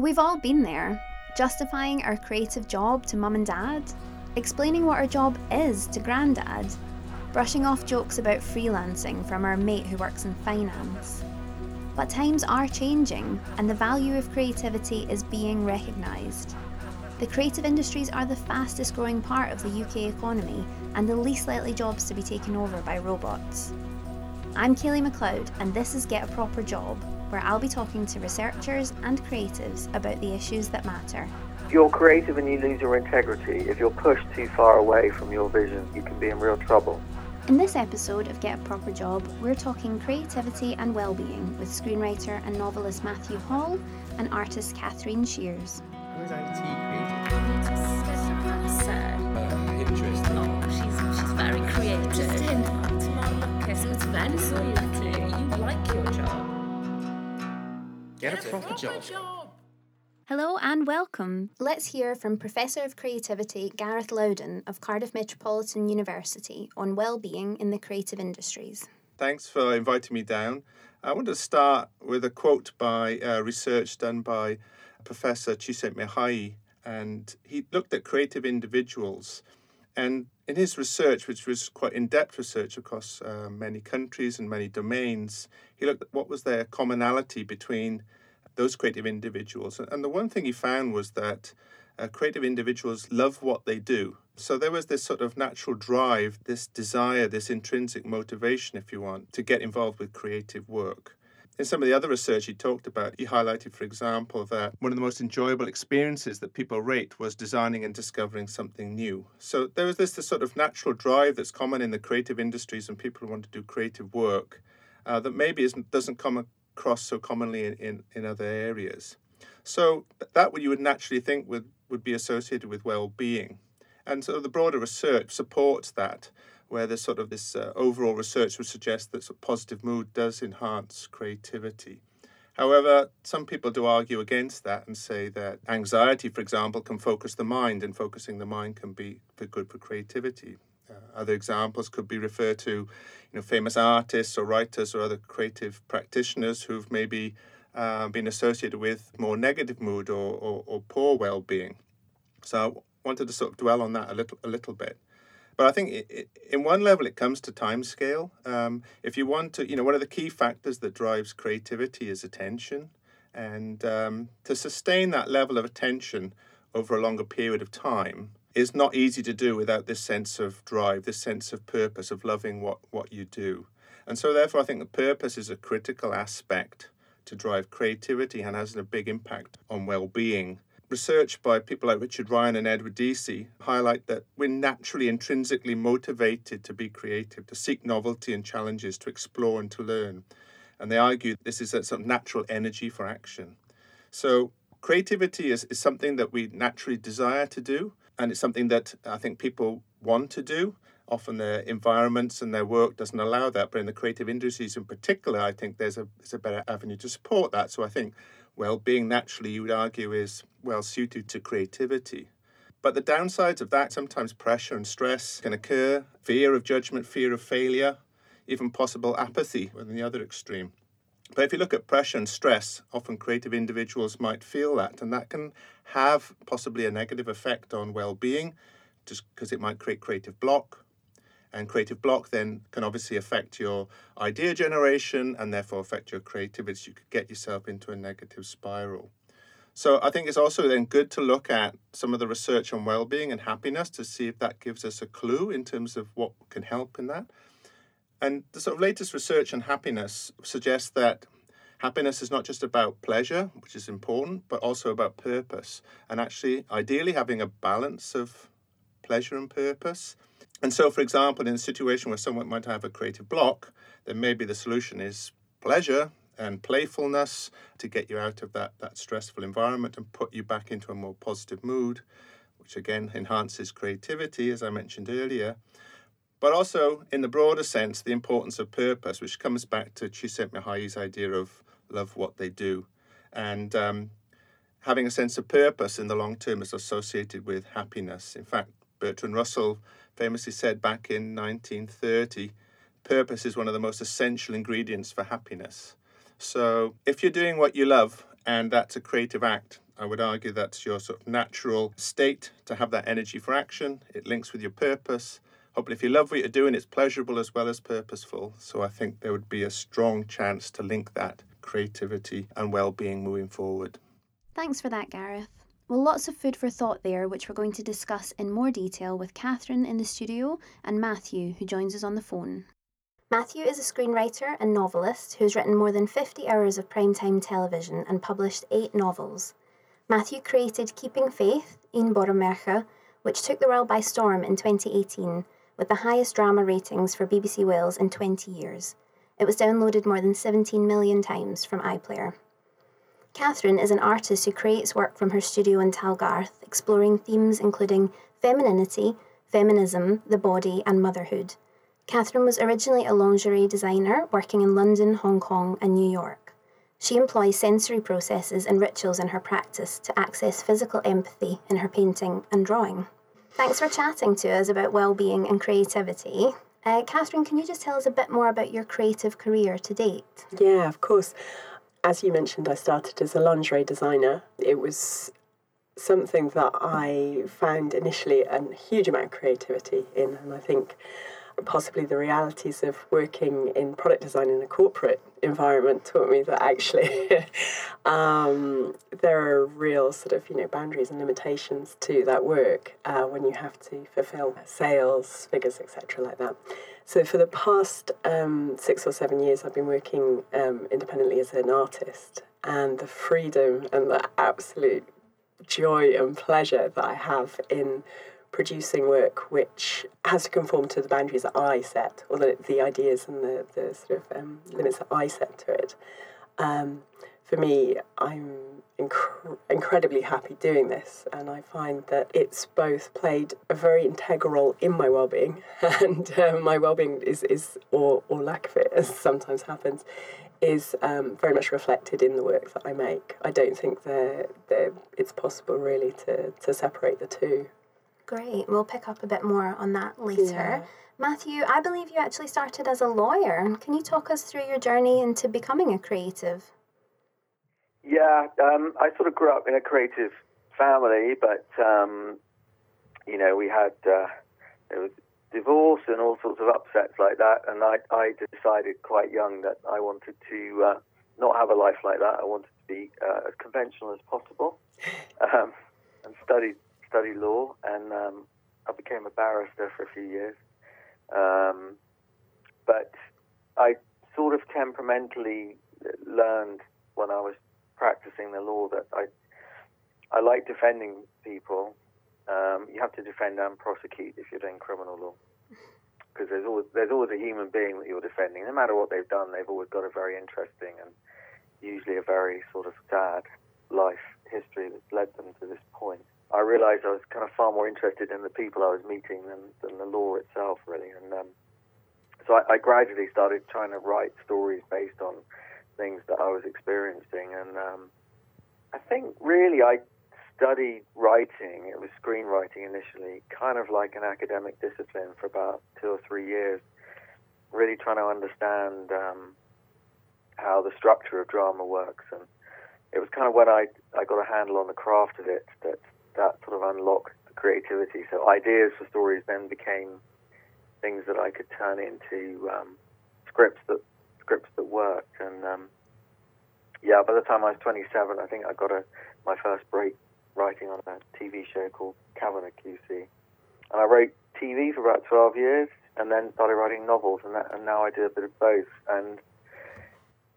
We've all been there, justifying our creative job to mum and dad, explaining what our job is to granddad, brushing off jokes about freelancing from our mate who works in finance. But times are changing, and the value of creativity is being recognised. The creative industries are the fastest growing part of the UK economy and the least likely jobs to be taken over by robots. I'm Kaylee McLeod, and this is Get a Proper Job, where I'll be talking to researchers and creatives about the issues that matter. If you're creative and you lose your integrity, if you're pushed too far away from your vision, you can be in real trouble. In this episode of Get a Proper Job, we're talking creativity and well-being with screenwriter and novelist Matthew Hall and artist Catherine Shears. Where's IT creative? Uh, interesting. Oh, she's, she's very creative. Just hint that tomorrow. Okay, so it's very Get a proper job. Hello and welcome. Let's hear from Professor of Creativity Gareth Loudon of Cardiff Metropolitan University on well-being in the creative industries. Thanks for inviting me down. I want to start with a quote by uh, research done by Professor Csikszentmihalyi, and he looked at creative individuals. And in his research, which was quite in-depth research across uh, many countries and many domains, he looked at what was their commonality between those creative individuals. And the one thing he found was that uh, creative individuals love what they do. So there was this sort of natural drive, this desire, this intrinsic motivation, if you want, to get involved with creative work. In some of the other research he talked about, he highlighted, for example, that one of the most enjoyable experiences that people rate was designing and discovering something new. So there was this, this sort of natural drive that's common in the creative industries and people who want to do creative work uh, that maybe doesn't come across so commonly in, in, in other areas. So that what you would naturally think would, would be associated with well-being. And so the broader research supports that, where there's sort of this uh, overall research would suggest that sort of positive mood does enhance creativity. However, some people do argue against that and say that anxiety, for example, can focus the mind, and focusing the mind can be good for creativity. Uh, other examples could be referred to, you know, famous artists or writers or other creative practitioners who've maybe uh, been associated with more negative mood or, or, or poor well-being. So I wanted to sort of dwell on that a little a little bit. But I think it, it, in one level it comes to time scale. Um, if you want to, you know, one of the key factors that drives creativity is attention, and um, to sustain that level of attention over a longer period of time is not easy to do without this sense of drive, this sense of purpose, of loving what, what you do. And so, therefore, I think the purpose is a critical aspect to drive creativity and has a big impact on well being. Research by people like Richard Ryan and Edward Deci highlight that we're naturally intrinsically motivated to be creative, to seek novelty and challenges, to explore and to learn. And they argue this is a sort of natural energy for action. So, creativity is, is something that we naturally desire to do, and it's something that I think people want to do. Often their environments and their work doesn't allow that, but in the creative industries in particular, I think there's a there's a better avenue to support that. So I think well-being naturally, you would argue, is well suited to creativity. But the downsides of that, sometimes pressure and stress can occur, fear of judgment, fear of failure, even possible apathy on the other extreme. But if you look at pressure and stress, often creative individuals might feel that, and that can have possibly a negative effect on well being, just because it might create creative block. And creative block then can obviously affect your idea generation and therefore affect your creativity. You could get yourself into a negative spiral. So I think it's also then good to look at some of the research on well-being and happiness to see if that gives us a clue in terms of what can help in that. And the sort of latest research on happiness suggests that happiness is not just about pleasure, which is important, but also about purpose. And actually, ideally, having a balance of pleasure and purpose. And so, for example, in a situation where someone might have a creative block, then maybe the solution is pleasure and playfulness to get you out of that, that stressful environment and put you back into a more positive mood, which again enhances creativity, as I mentioned earlier. But also, in the broader sense, the importance of purpose, which comes back to Csikszentmihalyi's idea of love what they do. And um, having a sense of purpose in the long term is associated with happiness. In fact, Bertrand Russell famously said back in 1930 purpose is one of the most essential ingredients for happiness. So, if you're doing what you love and that's a creative act, I would argue that's your sort of natural state to have that energy for action. It links with your purpose. Hopefully, if you love what you're doing, it's pleasurable as well as purposeful. So I think there would be a strong chance to link that creativity and well being moving forward. Thanks for that, Gareth. Well, lots of food for thought there, which we're going to discuss in more detail with Catherine in the studio and Matthew, who joins us on the phone. Matthew is a screenwriter and novelist who has written more than 50 hours of primetime television and published eight novels. Matthew created Keeping Faith, Un Bore Mercher, which took the world by storm in 2018 with the highest drama ratings for BBC Wales in 20 years. It was downloaded more than 17 million times from iPlayer. Catherine is an artist who creates work from her studio in Talgarth, exploring themes including femininity, feminism, the body, and motherhood. Catherine was originally a lingerie designer working in London, Hong Kong, and New York. She employs sensory processes and rituals in her practice to access physical empathy in her painting and drawing. Thanks for chatting to us about well-being and creativity. Uh, Catherine, can you just tell us a bit more about your creative career to date? Yeah, of course. As you mentioned, I started as a lingerie designer. It was something that I found initially a huge amount of creativity in, and I think possibly the realities of working in product design in a corporate environment taught me that actually um, there are real sort of you know boundaries and limitations to that work uh, when you have to fulfill sales figures etc like that. So for the past um, six or seven years i've been working um, independently as an artist and the freedom and the absolute joy and pleasure that i have in producing work which has to conform to the boundaries that I set, or the, the ideas and the, the sort of um, limits that I set to it. Um, for me, I'm inc- incredibly happy doing this, and I find that it's both played a very integral role in my well-being, and um, my well-being is, is or, or lack of it, as sometimes happens, is um, very much reflected in the work that I make. I don't think that it's possible really to, to separate the two. Great. We'll pick up a bit more on that later. Yeah. Matthew, I believe you actually started as a lawyer. Can you talk us through your journey into becoming a creative? Yeah, um, I sort of grew up in a creative family, but um, you know, we had uh, there was divorce and all sorts of upsets like that, and I, I decided quite young that I wanted to uh, not have a life like that. I wanted to be uh, as conventional as possible, um, and studied study law, and um, I became a barrister for a few years. Um, but I sort of temperamentally learned when I was practicing the law that I I like defending people. Um, you have to defend and prosecute if you're doing criminal law, because there's always there's always a human being that you're defending. No matter what they've done, they've always got a very interesting and usually a very sort of sad life history that's led them to this point. I realised I was kind of far more interested in the people I was meeting than, than the law itself, really. And um, so I, I, gradually started trying to write stories based on things that I was experiencing. And um, I think really I studied writing. It was screenwriting initially, kind of like an academic discipline for about two or three years, really trying to understand um, how the structure of drama works. And it was kind of when I, I got a handle on the craft of it that that sort of unlocked the creativity. So ideas for stories then became things that I could turn into um, scripts that scripts that worked. And um, yeah, by the time I was 27, I think I got a my first break writing on a TV show called Kavanagh QC. And I wrote TV for about 12 years, and then started writing novels, and, that, and now I do a bit of both. And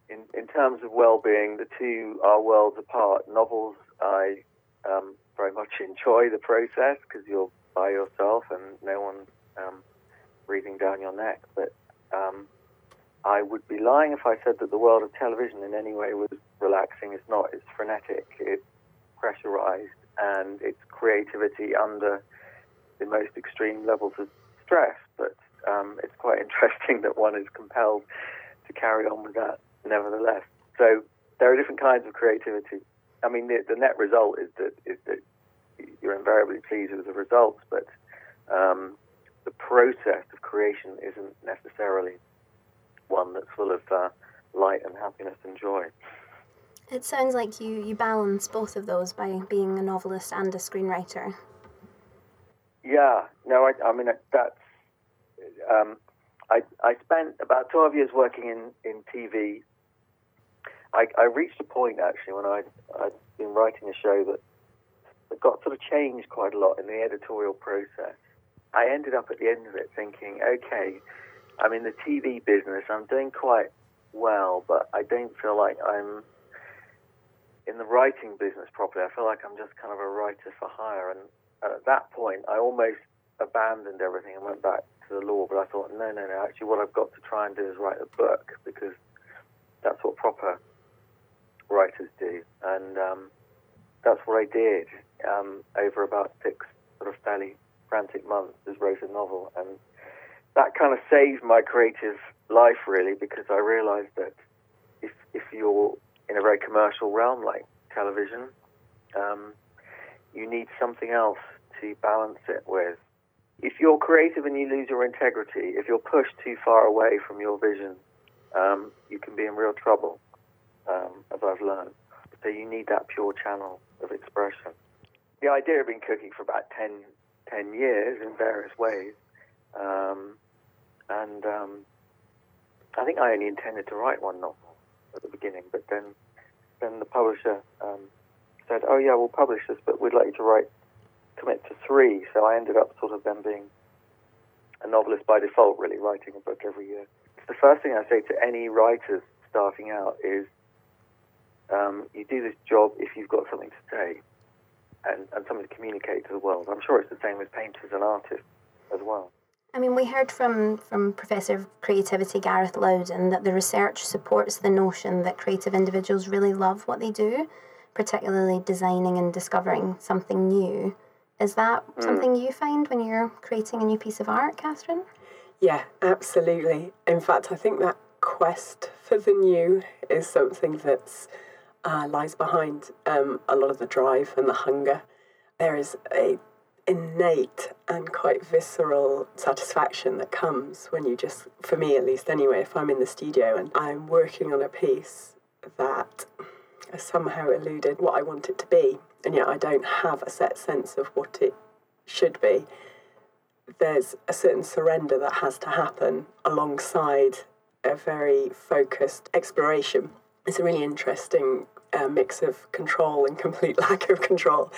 in in terms of well-being, the two are worlds apart. Novels, I um, very much enjoy the process because you're by yourself and no one um, breathing down your neck. But um, I would be lying if I said that the world of television in any way was relaxing. It's not. It's frenetic. It's pressurized, and it's creativity under the most extreme levels of stress. But um, it's quite interesting that one is compelled to carry on with that, nevertheless. So there are different kinds of creativity. I mean, the, the net result is that is that you're invariably pleased with the results, but um, the process of creation isn't necessarily one that's full of uh, light and happiness and joy. It sounds like you, you balance both of those by being a novelist and a screenwriter. Yeah, no, I, I mean that's. Um, I I spent about twelve years working in in TV. I, I reached a point actually when I I'd been writing a show that got sort of changed quite a lot in the editorial process. I ended up at the end of it thinking, okay, I'm in the TV business. I'm doing quite well, but I don't feel like I'm in the writing business properly. I feel like I'm just kind of a writer for hire. And, and at that point, I almost abandoned everything and went back to the law. But I thought, no, no, no. Actually, what I've got to try and do is write a book because that's what proper writers do. And um, that's what I did um, over about six sort of fairly frantic months. Is wrote a novel, and that kind of saved my creative life really because I realised that if if you're in a very commercial realm like television, um, you need something else to balance it with. If you're creative and you lose your integrity, if you're pushed too far away from your vision, um, you can be in real trouble, um, as I've learned. So you need that pure channel of expression. The idea had been cooking for about 10, 10 years in various ways. Um, and um, I think I only intended to write one novel at the beginning, but then then the publisher um, said, "Oh yeah, we'll publish this, but we'd like you to write commit to three. So I ended up sort of then being a novelist by default, really writing a book every year. The first thing I say to any writers starting out is, um, you do this job if you've got something to say and, and something to communicate to the world. I'm sure it's the same with painters and artists as well. I mean, we heard from, from Professor of Creativity Gareth Loudon that the research supports the notion that creative individuals really love what they do, particularly designing and discovering something new. Is that Hmm. something you find when you're creating a new piece of art, Catherine? Yeah, absolutely. In fact, I think that quest for the new is something that's uh, lies behind um, a lot of the drive and the hunger. There is a innate and quite visceral satisfaction that comes when you just, for me at least anyway, if I'm in the studio and I'm working on a piece that has somehow eluded what I want it to be, and yet I don't have a set sense of what it should be there's a certain surrender that has to happen alongside a very focused exploration. It's a really interesting uh, mix of control and complete lack of control.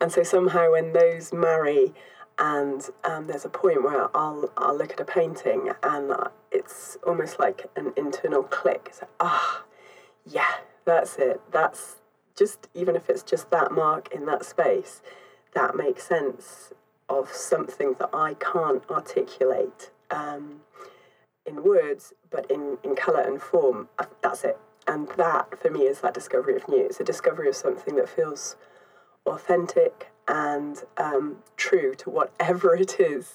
And so somehow when those marry, and um, there's a point where I'll, I'll look at a painting and it's almost like an internal click. It's like, ah, yeah, that's it. That's just, even if it's just that mark in that space, that makes sense of something that I can't articulate um, in words, but in, in colour and form. uh, That's it. And that, for me, is that discovery of new. It's a discovery of something that feels authentic and um, true to whatever it is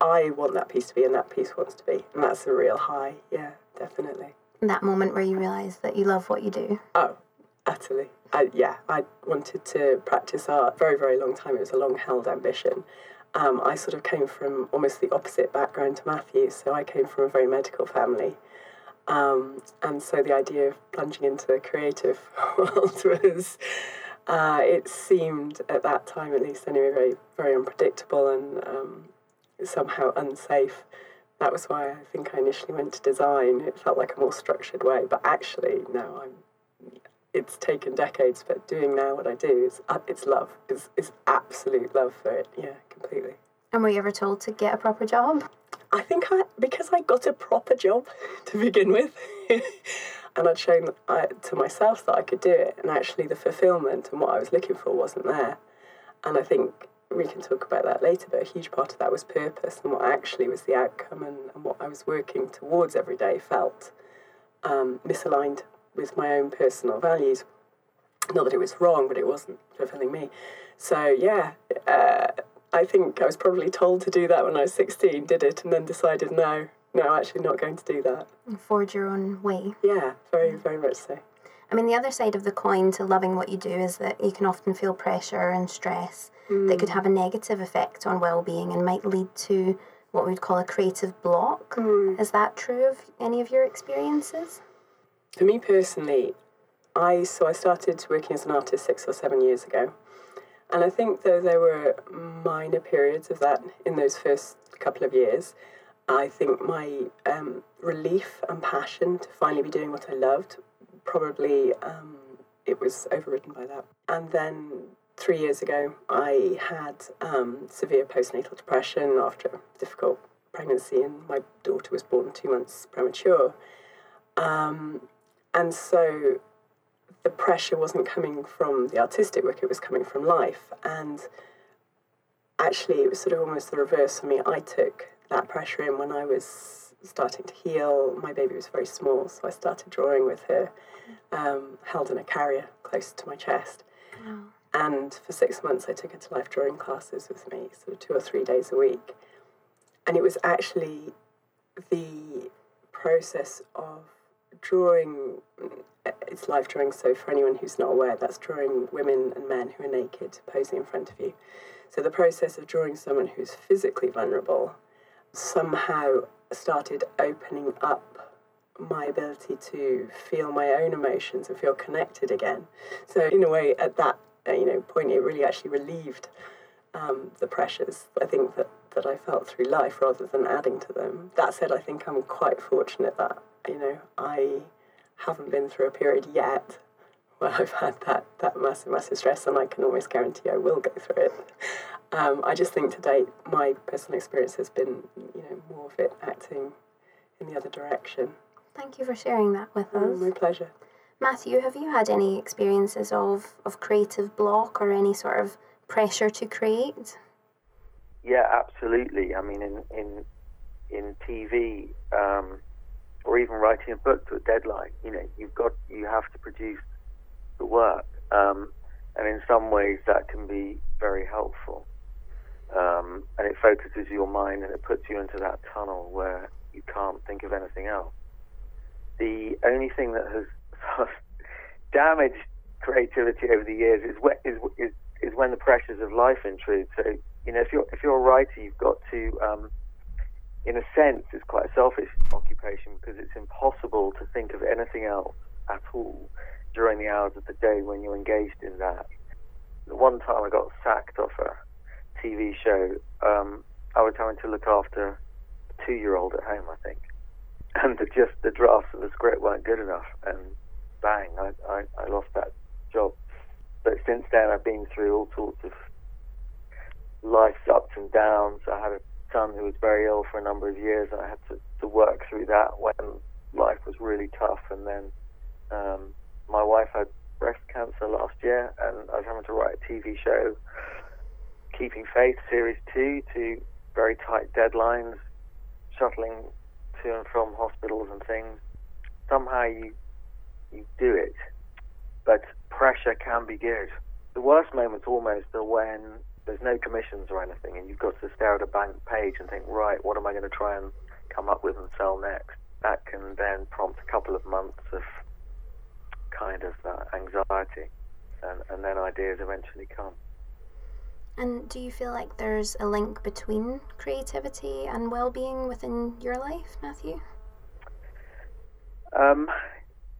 I want that piece to be and that piece wants to be. And that's a real high. Yeah, definitely. That moment where you realise that you love what you do. Oh, utterly. I, yeah, I wanted to practice art very, very long time. It was a long held ambition. Um, I sort of came from almost the opposite background to Matthew, so I came from a very medical family. Um, and so the idea of plunging into the creative world was, uh, it seemed at that time at least anyway, very, very unpredictable and um, somehow unsafe. That was why I think I initially went to design. It felt like a more structured way, but actually, no, I'm it's taken decades, but doing now what I do is uh, it's love. It's, it's absolute love for it. Yeah, completely. And were you ever told to get a proper job? I think I because I got a proper job to begin with, and I'd shown uh, to myself that I could do it, and actually the fulfillment and what I was looking for wasn't there. And I think we can talk about that later, but a huge part of that was purpose and what actually was the outcome and, and what I was working towards every day felt um, misaligned with my own personal values. Not that it was wrong, but it wasn't fulfilling me. So yeah, uh, I think I was probably told to do that when I was 16, did it, and then decided no, no, actually not going to do that. And forge your own way. Yeah, very, very much so. I mean, the other side of the coin to loving what you do is that you can often feel pressure and stress that could mm. have a negative effect on well-being and might lead to what we'd call a creative block. Mm. Is that true of any of your experiences? For me personally, I so I started working as an artist six or seven years ago, and I think though there were minor periods of that in those first couple of years, I think my um, relief and passion to finally be doing what I loved probably um, it was overridden by that. And then three years ago, I had um, severe postnatal depression after a difficult pregnancy, and my daughter was born two months premature. Um, and so the pressure wasn't coming from the artistic work, it was coming from life. And actually, it was sort of almost the reverse for me. I took that pressure in when I was starting to heal. My baby was very small, so I started drawing with her, um, held in a carrier close to my chest. Wow. And for six months, I took her to life drawing classes with me, sort of two or three days a week. And it was actually the process of drawing, it's life drawing, so for anyone who's not aware, that's drawing women and men who are naked posing in front of you. So the process of drawing someone who's physically vulnerable somehow started opening up my ability to feel my own emotions and feel connected again. So in a way, at that uh, you know point, it really actually relieved um, the pressures I think that that I felt through life rather than adding to them. That said, I think I'm quite fortunate that you know I haven't been through a period yet where I've had that that massive massive stress, and I can almost guarantee I will go through it. Um, I just think to date, my personal experience has been, you know, more of it acting in the other direction. Thank you for sharing that with Oh, us. my pleasure. Matthew, have you had any experiences of, of creative block or any sort of pressure to create? Yeah, absolutely. I mean, in in in TV, um, or even writing a book to a deadline, you know, you've got you have to produce the work, um, and in some ways that can be very helpful. Um, and it focuses your mind and it puts you into that tunnel where you can't think of anything else. The only thing that has damaged creativity over the years is when, is, is, is when the pressures of life intrude. So, you know, if you're, if you're a writer, you've got to, um, in a sense, it's quite a selfish occupation because it's impossible to think of anything else at all during the hours of the day when you're engaged in that. The one time I got sacked off a TV show, um, I was having to look after a two-year-old at home, I think, and the, just the drafts of the script weren't good enough, and bang, I, I, I lost that job. But since then, I've been through all sorts of life's ups and downs. I had a was very ill for a number of years, and I had to, to work through that when life was really tough. And then um, my wife had breast cancer last year, and I was having to write a TV show, Keeping Faith Series 2, to very tight deadlines, shuttling to and from hospitals and things. Somehow you, you do it, but pressure can be good. The worst moments almost are when there's no commissions or anything, and you've got to stare at a blank page and think, right, what am I going to try and come up with and sell next? That can then prompt a couple of months of kind of uh, anxiety, and, and then ideas eventually come. And do you feel like there's a link between creativity and well being within your life, Matthew? Um,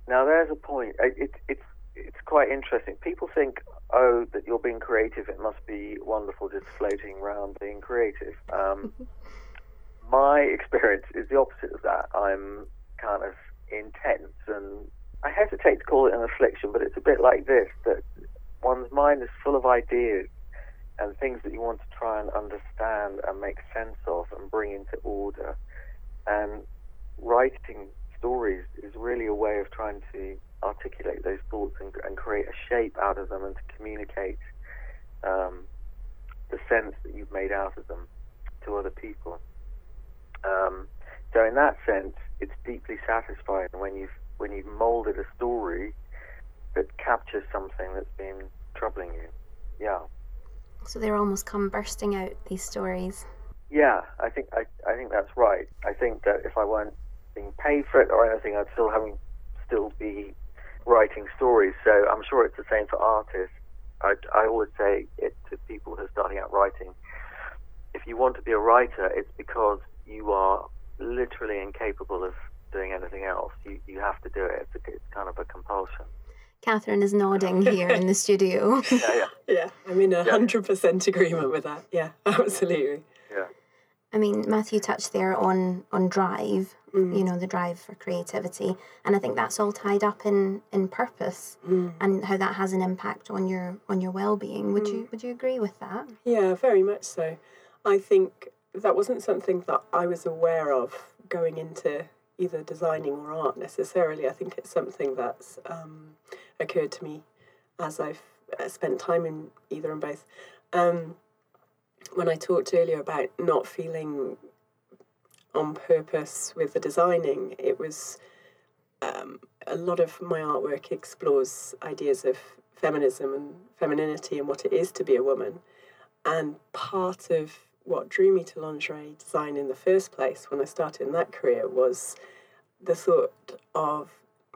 now there's a point. It, it, it's it's quite interesting. People think, oh, that you're being creative. It must be wonderful, just floating around being creative. Um, my experience is the opposite of that. I'm kind of intense, and I hesitate to call it an affliction, but it's a bit like this: that one's mind is full of ideas and things that you want to try and understand and make sense of and bring into order. And writing stories is really a way of trying to articulate those thoughts and, and create a shape out of them and to communicate um, the sense that you've made out of them to other people. Um, so in that sense, it's deeply satisfying when you've when you've molded a story that captures something that's been troubling you. Yeah. So they're almost come bursting out, these stories. Yeah, I think I, I think that's right. I think that if I weren't being paid for it or anything, I'd still having still be writing stories. So I'm sure it's the same for artists. I, I always say it to people who are starting out writing. If you want to be a writer, it's because you are literally incapable of doing anything else. You you have to do it. It's, a, it's kind of a compulsion. Catherine is nodding here in the studio. Yeah, yeah, Yeah, I'm in a hundred percent agreement with that. Yeah, absolutely. yeah. I mean, Matthew touched there on on drive, you know, the drive for creativity, and I think that's all tied up in in purpose and how that has an impact on your on your well being. Would you would you agree with that? Yeah, very much so. I think that wasn't something that I was aware of going into either designing or art necessarily. I think it's something that's um, occurred to me as I've uh, spent time in either and both. Um, when I talked earlier about not feeling on purpose with the designing, it was um, a lot of my artwork explores ideas of feminism and femininity and what it is to be a woman. And part of what drew me to lingerie design in the first place when I started in that career was the thought of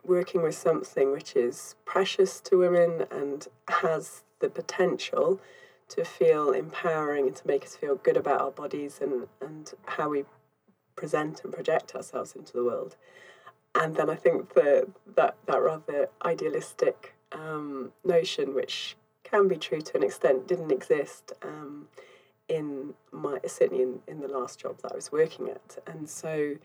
working with something which is precious to women and has the potential to feel empowering and to make us feel good about our bodies and, and how we present and project ourselves into the world. And then I think the, that, that rather idealistic um, notion, which can be true to an extent, didn't exist um, in my certainly in, in the last job that I was working at. And so,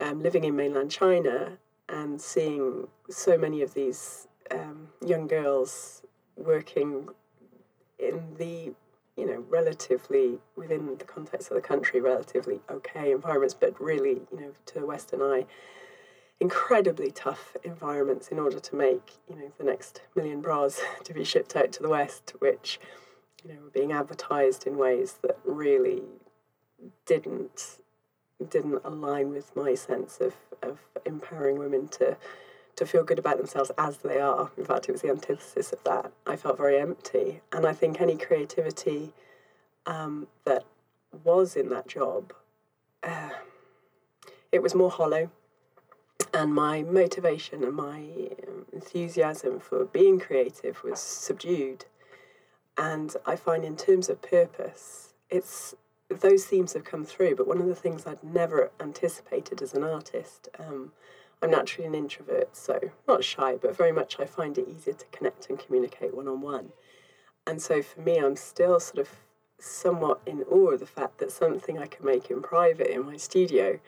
um, living in mainland China and seeing so many of these um, young girls working in the you know relatively within the context of the country relatively okay environments but really you know to the western eye incredibly tough environments in order to make you know the next million bras to be shipped out to the west which you know were being advertised in ways that really didn't didn't align with my sense of, of empowering women to to feel good about themselves as they are. In fact, it was the antithesis of that. I felt very empty, and I think any creativity um, that was in that job, uh, it was more hollow, and my motivation and my um, enthusiasm for being creative was subdued. And I find, in terms of purpose, it's those themes have come through. But one of the things I'd never anticipated as an artist. Um, I'm naturally an introvert, so not shy, but very much I find it easier to connect and communicate one on one. And so for me, I'm still sort of somewhat in awe of the fact that something I can make in private in my studio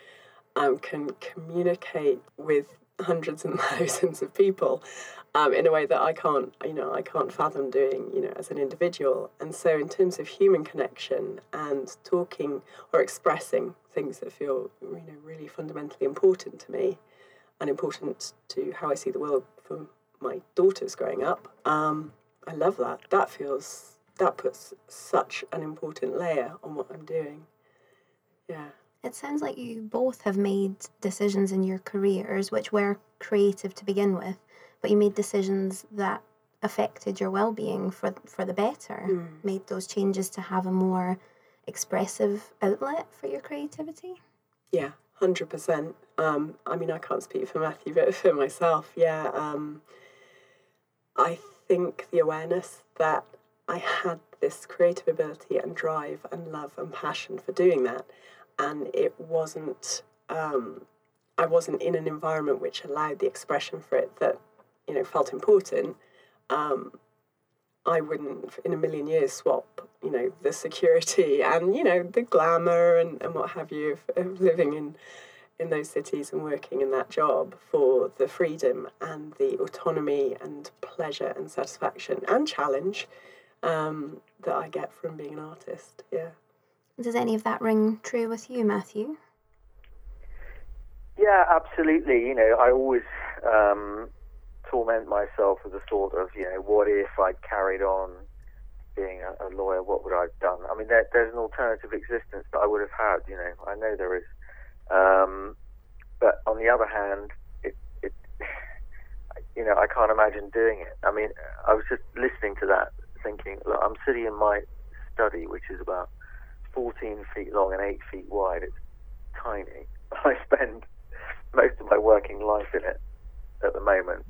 um, can communicate with hundreds and thousands of people um, in a way that I can't, you know, I can't fathom doing, you know, as an individual. And so, in terms of human connection and talking or expressing things that feel, you know, really fundamentally important to me, and important to how I see the world for my daughters growing up. Um, I love that. That feels that puts such an important layer on what I'm doing. Yeah. It sounds like you both have made decisions in your careers which were creative to begin with, but you made decisions that affected your well-being for for the better. Made those changes to have a more expressive outlet for your creativity. Yeah, hundred percent. Um, I mean, I can't speak for Matthew, but for myself, yeah. Um, I think the awareness that I had this creative ability and drive and love and passion for doing that, and it wasn't. Um, I wasn't in an environment which allowed the expression for it that you know felt important. Um, I wouldn't in a million years swap, you know, the security and, you know, the glamour and, and what have you of, of living in in those cities and working in that job for the freedom and the autonomy and pleasure and satisfaction and challenge um, that I get from being an artist. Yeah. Does any of that ring true with you, Matthew? Yeah, absolutely. You know, I always um, torment myself with the thought of, you know, what if I'd carried on being a, a lawyer? What would I have done? I mean, there, there's an alternative existence that I would have had. You know, I know there is. Um, but on the other hand, you know, I can't imagine doing it. I mean, I was just listening to that, thinking, look, I'm sitting in my study, which is about 14 feet long and 8 feet wide. It's tiny. I spend most of my working life in it at the moment,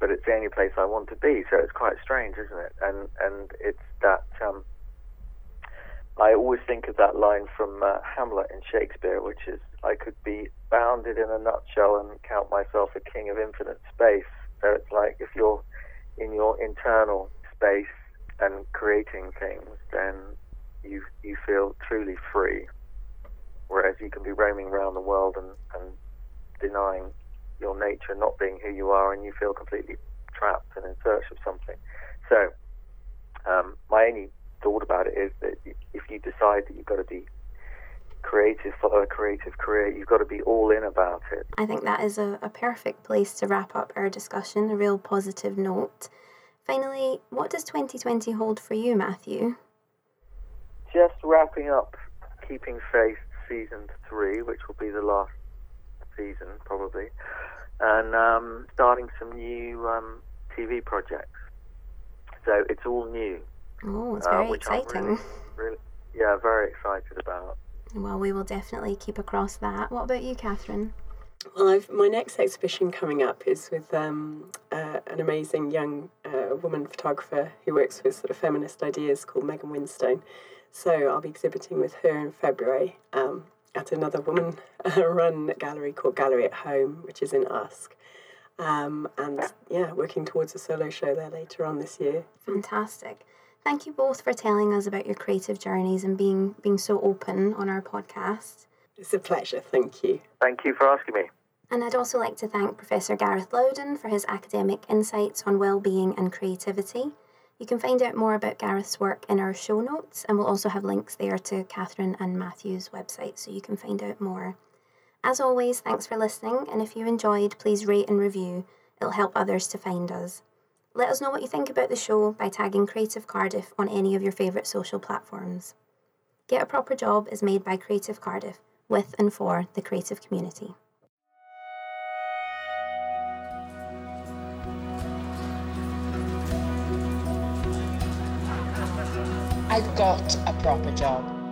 but it's the only place I want to be. So it's quite strange, isn't it? And and it's that. Um, I always think of that line from uh, Hamlet in Shakespeare, which is, "I could be bounded in a nutshell and count myself a king of infinite space." So it's like if you're in your internal space and creating things, then you you feel truly free. Whereas you can be roaming around the world and, and denying your nature, not being who you are, and you feel completely trapped and in search of something. So, um, my only thought about it is that if you decide that you've got to be creative, follow a creative career, you've got to be all in about it. I think that is a, a perfect place to wrap up our discussion, a real positive note. Finally, what does 2020 hold for you, Matthew? Just wrapping up Keeping Faith season three, which will be the last season probably, and um, starting some new um, TV projects. So it's all new. Oh, it's uh, very I'm exciting. really, really, yeah, very excited about. Well, we will definitely keep across that. What about you, Catherine? Well, I've, my next exhibition coming up is with um, uh, an amazing young uh, woman photographer who works with sort of feminist ideas called Megan Winstone. So I'll be exhibiting with her in February um, at another woman run gallery called Gallery at Home, which is in Usk. Um, and yeah, working towards a solo show there later on this year. Fantastic. Thank you both for telling us about your creative journeys and being being so open on our podcast. It's a pleasure, thank you. Thank you for asking me. And I'd also like to thank Professor Gareth Loudon for his academic insights on well-being and creativity. You can find out more about Gareth's work in our show notes, and we'll also have links there to Catherine and Matthew's website so you can find out more. As always, thanks for listening, and if you enjoyed, please rate and review. It'll help others to find us. Let us know what you think about the show by tagging Creative Cardiff on any of your favourite social platforms. Get a Proper Job is made by Creative Cardiff, with and for the creative community. I've got a proper job.